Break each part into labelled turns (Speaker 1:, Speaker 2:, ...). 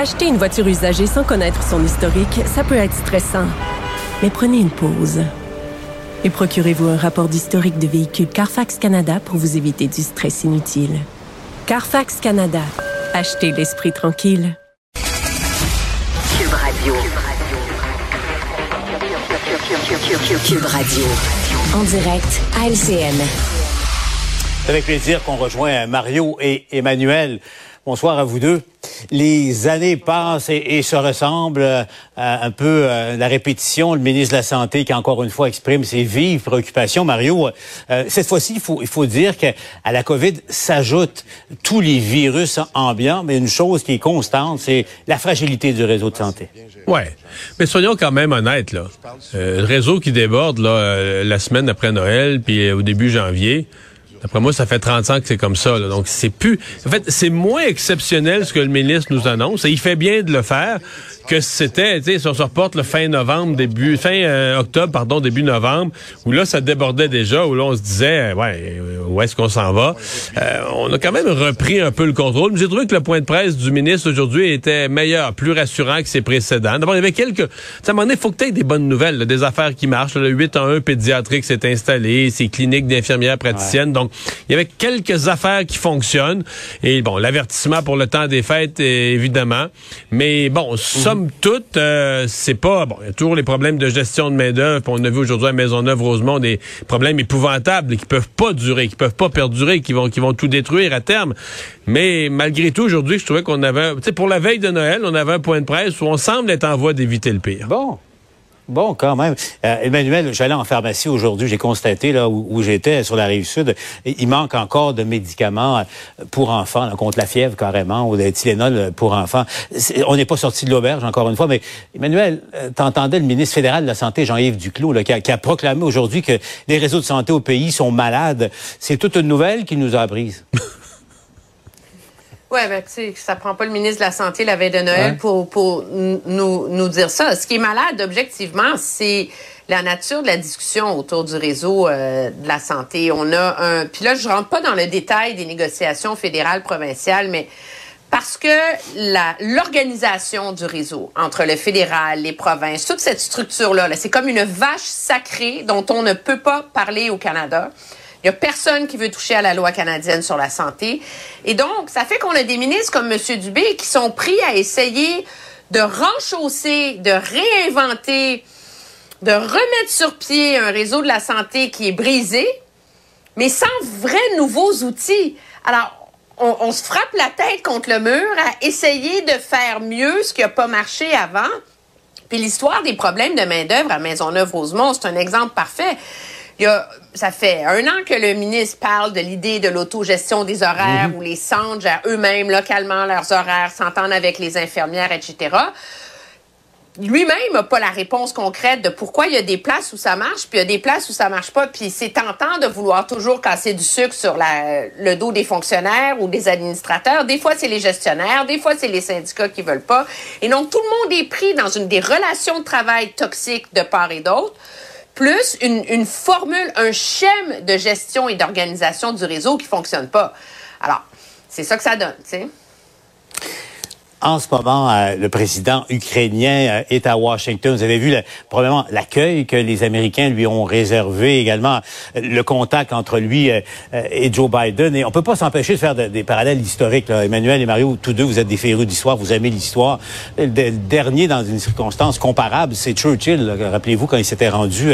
Speaker 1: Acheter une voiture usagée sans connaître son historique, ça peut être stressant. Mais prenez une pause. Et procurez-vous un rapport d'historique de véhicule Carfax Canada pour vous éviter du stress inutile. Carfax Canada. Achetez l'esprit tranquille.
Speaker 2: Cube Radio. Cube Radio. En direct à LCN.
Speaker 3: C'est avec plaisir qu'on rejoint Mario et Emmanuel. Bonsoir à vous deux. Les années passent et, se ressemblent euh, un peu euh, la répétition. Le ministre de la Santé qui encore une fois exprime ses vives préoccupations. Mario, euh, cette fois-ci, il faut, il faut dire qu'à la COVID s'ajoutent tous les virus ambiants, mais une chose qui est constante, c'est la fragilité du réseau de santé.
Speaker 4: Ouais, mais soyons quand même honnêtes là. Euh, le réseau qui déborde là, la semaine après Noël, puis au début janvier. D'après moi, ça fait 30 ans que c'est comme ça. là. Donc, c'est plus... En fait, c'est moins exceptionnel ce que le ministre nous annonce. Et il fait bien de le faire que c'était, tu sais, si on se reporte le fin novembre, début... Fin euh, octobre, pardon, début novembre, où là, ça débordait déjà, où là, on se disait, euh, ouais, euh, où est-ce qu'on s'en va? Euh, on a quand même repris un peu le contrôle. J'ai trouvé que le point de presse du ministre aujourd'hui était meilleur, plus rassurant que ses précédents. D'abord, il y avait quelques... Tu sais, à un moment donné, faut que tu aies des bonnes nouvelles, là, des affaires qui marchent. Le 8 en 1 pédiatrique s'est installé, ces cliniques d'infirmières praticiennes. Donc, il y avait quelques affaires qui fonctionnent. Et bon, l'avertissement pour le temps des fêtes, évidemment. Mais bon, somme toute, euh, c'est pas... Bon, il y a toujours les problèmes de gestion de main-d'œuvre. Puis On a vu aujourd'hui à Maisonneuve-Rosemont des problèmes épouvantables qui peuvent pas durer, qui peuvent pas perdurer, qui vont, qui vont tout détruire à terme. Mais malgré tout, aujourd'hui, je trouvais qu'on avait... Tu sais, pour la veille de Noël, on avait un point de presse où on semble être en voie d'éviter le pire.
Speaker 3: Bon. Bon, quand même. Euh, Emmanuel, j'allais en pharmacie aujourd'hui, j'ai constaté là où, j'étais sur la rive sud, il manque encore de médicaments euh, pour enfants, là, contre la fièvre carrément, ou de Tylenol pour enfants. On n'est pas sorti de l'auberge encore une fois, mais Emmanuel, euh, t'entendais le ministre fédéral de la Santé, Jean-Yves Duclos, qui, a, proclamé aujourd'hui que les réseaux de santé au pays sont malades. C'est toute une nouvelle qui nous a apprise.
Speaker 5: Oui, ben, tu sais, ça prend pas le ministre de la Santé la veille de Noël
Speaker 3: Ouais.
Speaker 5: pour, nous, nous dire ça. Ce qui est malade, objectivement, c'est la nature de la discussion autour du réseau euh, de la santé. On a un... Puis là, je rentre pas dans le détail des négociations fédérales, provinciales, mais parce que l'organisation du réseau entre le fédéral, les provinces, toute cette structure-là, là, c'est comme une vache sacrée dont on ne peut pas parler au Canada. Il n'y a personne qui veut toucher à la loi canadienne sur la santé. Et donc, ça fait qu'on a des ministres comme M. Dubé qui sont pris à essayer de renchausser, de réinventer, de remettre sur pied un réseau de la santé qui est brisé, mais sans vrais nouveaux outils. Alors, on, se frappe la tête contre le mur à essayer de faire mieux ce qui n'a pas marché avant. Puis l'histoire des problèmes de main-d'œuvre à Maisonneuve-Rosemont, c'est un exemple parfait. Il y a, ça fait un an que le ministre parle de l'idée de l'autogestion des horaires où les centres gèrent eux-mêmes localement leurs horaires, s'entendent avec les infirmières, etc. Lui-même n'a pas la réponse concrète de pourquoi il y a des places où ça marche, puis il y a des places où ça marche pas. Puis c'est tentant de vouloir toujours casser du sucre sur la- le dos des fonctionnaires ou des administrateurs. Des fois, c'est les gestionnaires, des fois, c'est les syndicats qui veulent pas. Et donc, tout le monde est pris dans une des relations de travail toxiques de part et d'autre, plus une, formule, un schème de gestion et d'organisation du réseau qui fonctionne pas. Alors, c'est ça que ça donne, tu sais.
Speaker 3: En ce moment, euh, le président ukrainien euh, est à Washington. Vous avez vu le- probablement l'accueil que les Américains lui ont réservé, également le contact entre lui euh, et Joe Biden. Et on peut pas s'empêcher de faire de- des parallèles historiques. là. Emmanuel et Mario, tous deux, vous êtes des férus d'histoire, vous aimez l'histoire. Le, dernier, dans une circonstance comparable, c'est Churchill. Rappelez-vous quand il s'était rendu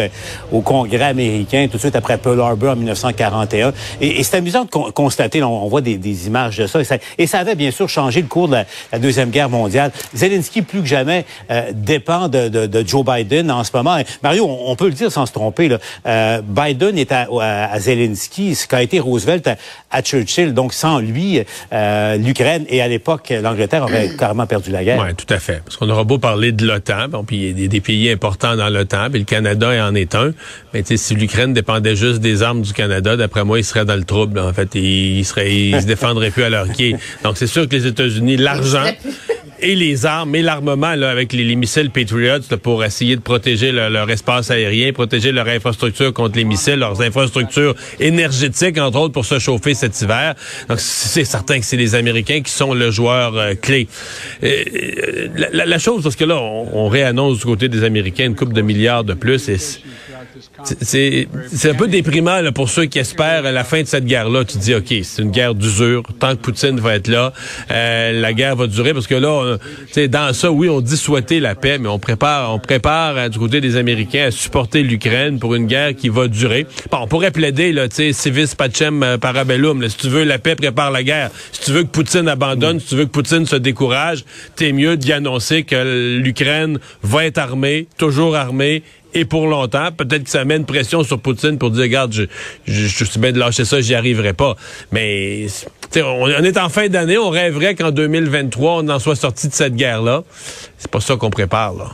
Speaker 3: au Congrès américain tout de suite après Pearl Harbor en 1941. Et, c'est amusant de con- constater, là, on, voit des, images de ça et, ça. avait bien sûr changé le cours de la Deuxième Deuxième Guerre mondiale. Zelensky, plus que jamais, dépend de, de, de, Joe Biden en ce moment. Mario, on, peut le dire sans se tromper, là, Biden est à, à, Zelensky ce qu'a été Roosevelt à, Churchill. Donc, sans lui, l'Ukraine et à l'époque, l'Angleterre aurait carrément perdu la guerre.
Speaker 4: Oui, tout à fait. Parce qu'on aura beau parler de l'OTAN, bon, puis il y a des, pays importants dans l'OTAN, puis le Canada en est un. Mais si l'Ukraine dépendait juste des armes du Canada, d'après moi, il serait dans le trouble. En fait, il, serait, il se défendrait plus à leur pied. Donc, c'est sûr que les États-Unis, l'argent et les armes et l'armement là, avec les, missiles Patriots pour essayer de protéger leur espace aérien, protéger leur infrastructure contre les missiles, leurs infrastructures énergétiques, entre autres, pour se chauffer cet hiver. Donc, c'est certain que c'est les Américains qui sont le joueur euh, clé. Euh, la, la, chose, parce que là, on, on, réannonce du côté des Américains une coupe de milliards de plus, et c'est un peu déprimant là, pour ceux qui espèrent la fin de cette guerre-là. Tu dis, OK, c'est une guerre d'usure. Tant que Poutine va être là, euh, la guerre va durer. Parce que là, on, dans ça, oui, on dit souhaiter la paix, mais on prépare, on prépare euh, du côté des Américains à supporter l'Ukraine pour une guerre qui va durer. Bon, on pourrait plaider, là, tu sais, civis pacem euh, parabellum. Là, si tu veux la paix, prépare la guerre. Si tu veux que Poutine abandonne, si tu veux que Poutine se décourage, t'es mieux d'y annoncer que l'Ukraine va être armée, toujours armée, et pour longtemps. Peut-être que ça met une pression sur Poutine pour dire, regarde, je, suis bien de lâcher ça, j'y arriverai pas. Mais on, on, est en fin d'année, on rêverait qu'en 2023, on en soit sorti de cette guerre-là. C'est pas ça qu'on prépare, là.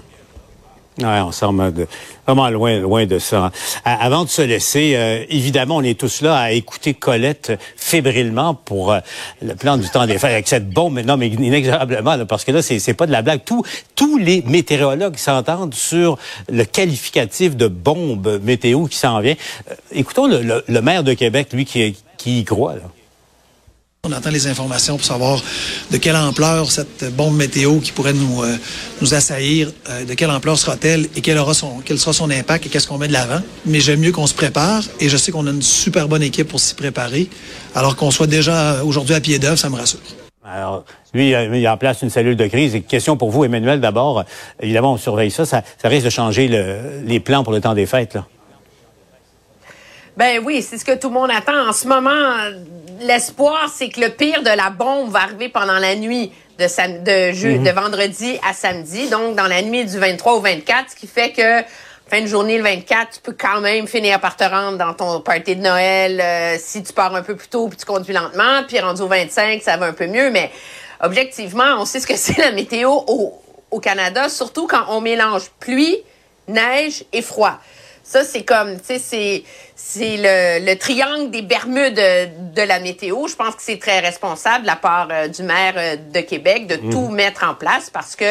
Speaker 3: Ouais, on semble de, vraiment loin, loin de ça. Avant de se laisser, euh, évidemment, on est tous là à écouter Colette fébrilement pour euh, le plan du temps des fêtes avec cette bombe, non, mais inexorablement, parce que là, c'est pas de la blague. Tous, tous les météorologues s'entendent sur le qualificatif de bombe météo qui s'en vient. Euh, écoutons le, le, maire de Québec, lui, qui, qui y croit. Là.
Speaker 6: On attend les informations pour savoir de quelle ampleur cette bombe météo qui pourrait nous, euh, nous assaillir, euh, de quelle ampleur sera-t-elle et quel, aura son, quel sera son impact et qu'est-ce qu'on met de l'avant. Mais j'aime mieux qu'on se prépare et je sais qu'on a une super bonne équipe pour s'y préparer. Alors qu'on soit déjà aujourd'hui à pied d'œuvre, ça me rassure.
Speaker 3: Alors, lui, il a en place une cellule de crise. Question pour vous, Emmanuel, d'abord. Évidemment, on surveille ça. Ça, risque de changer les plans pour le temps des fêtes, là.
Speaker 5: Ben oui, c'est ce que tout le monde attend. En ce moment, l'espoir, c'est que le pire de la bombe va arriver pendant la nuit de, de, mhm. de vendredi à samedi, donc dans la nuit du 23 au 24, ce qui fait que fin de journée le 24, tu peux quand même finir par te rendre dans ton party de Noël euh, si tu pars un peu plus tôt puis tu conduis lentement, puis rendu au 25, ça va un peu mieux, mais objectivement, on sait ce que c'est la météo au, au Canada, surtout quand on mélange pluie, neige et froid. Ça, c'est comme, tu sais, c'est c'est le, le, triangle des Bermudes de la météo. Je pense que c'est très responsable de la part euh, du maire euh, de Québec de mm. tout mettre en place parce que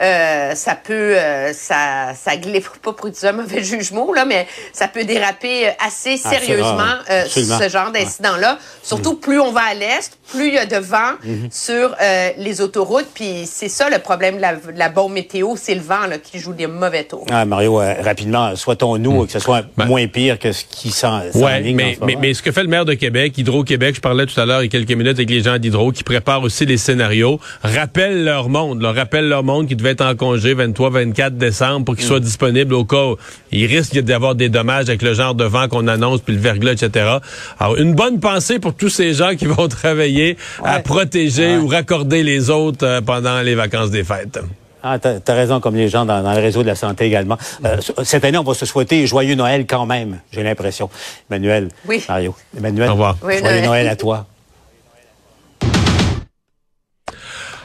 Speaker 5: euh, ça peut, ça, ça glisse pas pour utiliser un mauvais jugement là, mais ça peut déraper assez ah, sérieusement ce genre d'incident-là. Surtout mm. plus on va à l'est, plus il y a de vent mm-hmm. sur les autoroutes. Puis c'est ça le problème de la, la bombe météo, c'est le vent là, qui joue des mauvais tours.
Speaker 3: Ah, Mario, rapidement, souhaitons-nous mm. que ce soit ben moins pire que ce qui
Speaker 4: oui, mais, mais, ce que fait le maire de Québec, Hydro-Québec, je parlais tout à l'heure il y a quelques minutes avec les gens d'Hydro qui préparent aussi les scénarios, rappellent leur monde, leur rappellent leur monde qui devait être en congé 23-24 décembre pour qu'ils soient mm. disponibles au cas où il risque d'avoir des dommages avec le genre de vent qu'on annonce, puis le verglas, etc. Alors, une bonne pensée pour tous ces gens qui vont travailler à protéger ou raccorder les autres euh, pendant les vacances des fêtes.
Speaker 3: Ah, t'as as raison, comme les gens dans, le réseau de la santé également. Euh, cette année, on va se souhaiter joyeux Noël quand même, j'ai l'impression. Emmanuel,
Speaker 5: oui.
Speaker 3: Mario. Emmanuel,
Speaker 4: Au revoir.
Speaker 3: joyeux Noël. à toi.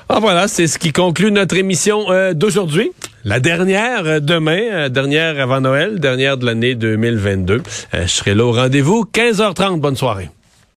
Speaker 4: Ah voilà, c'est ce qui conclut notre émission euh, d'aujourd'hui. La dernière euh, demain, dernière avant Noël, dernière de l'année 2022. je serai là au rendez-vous, 15h30. Bonne soirée.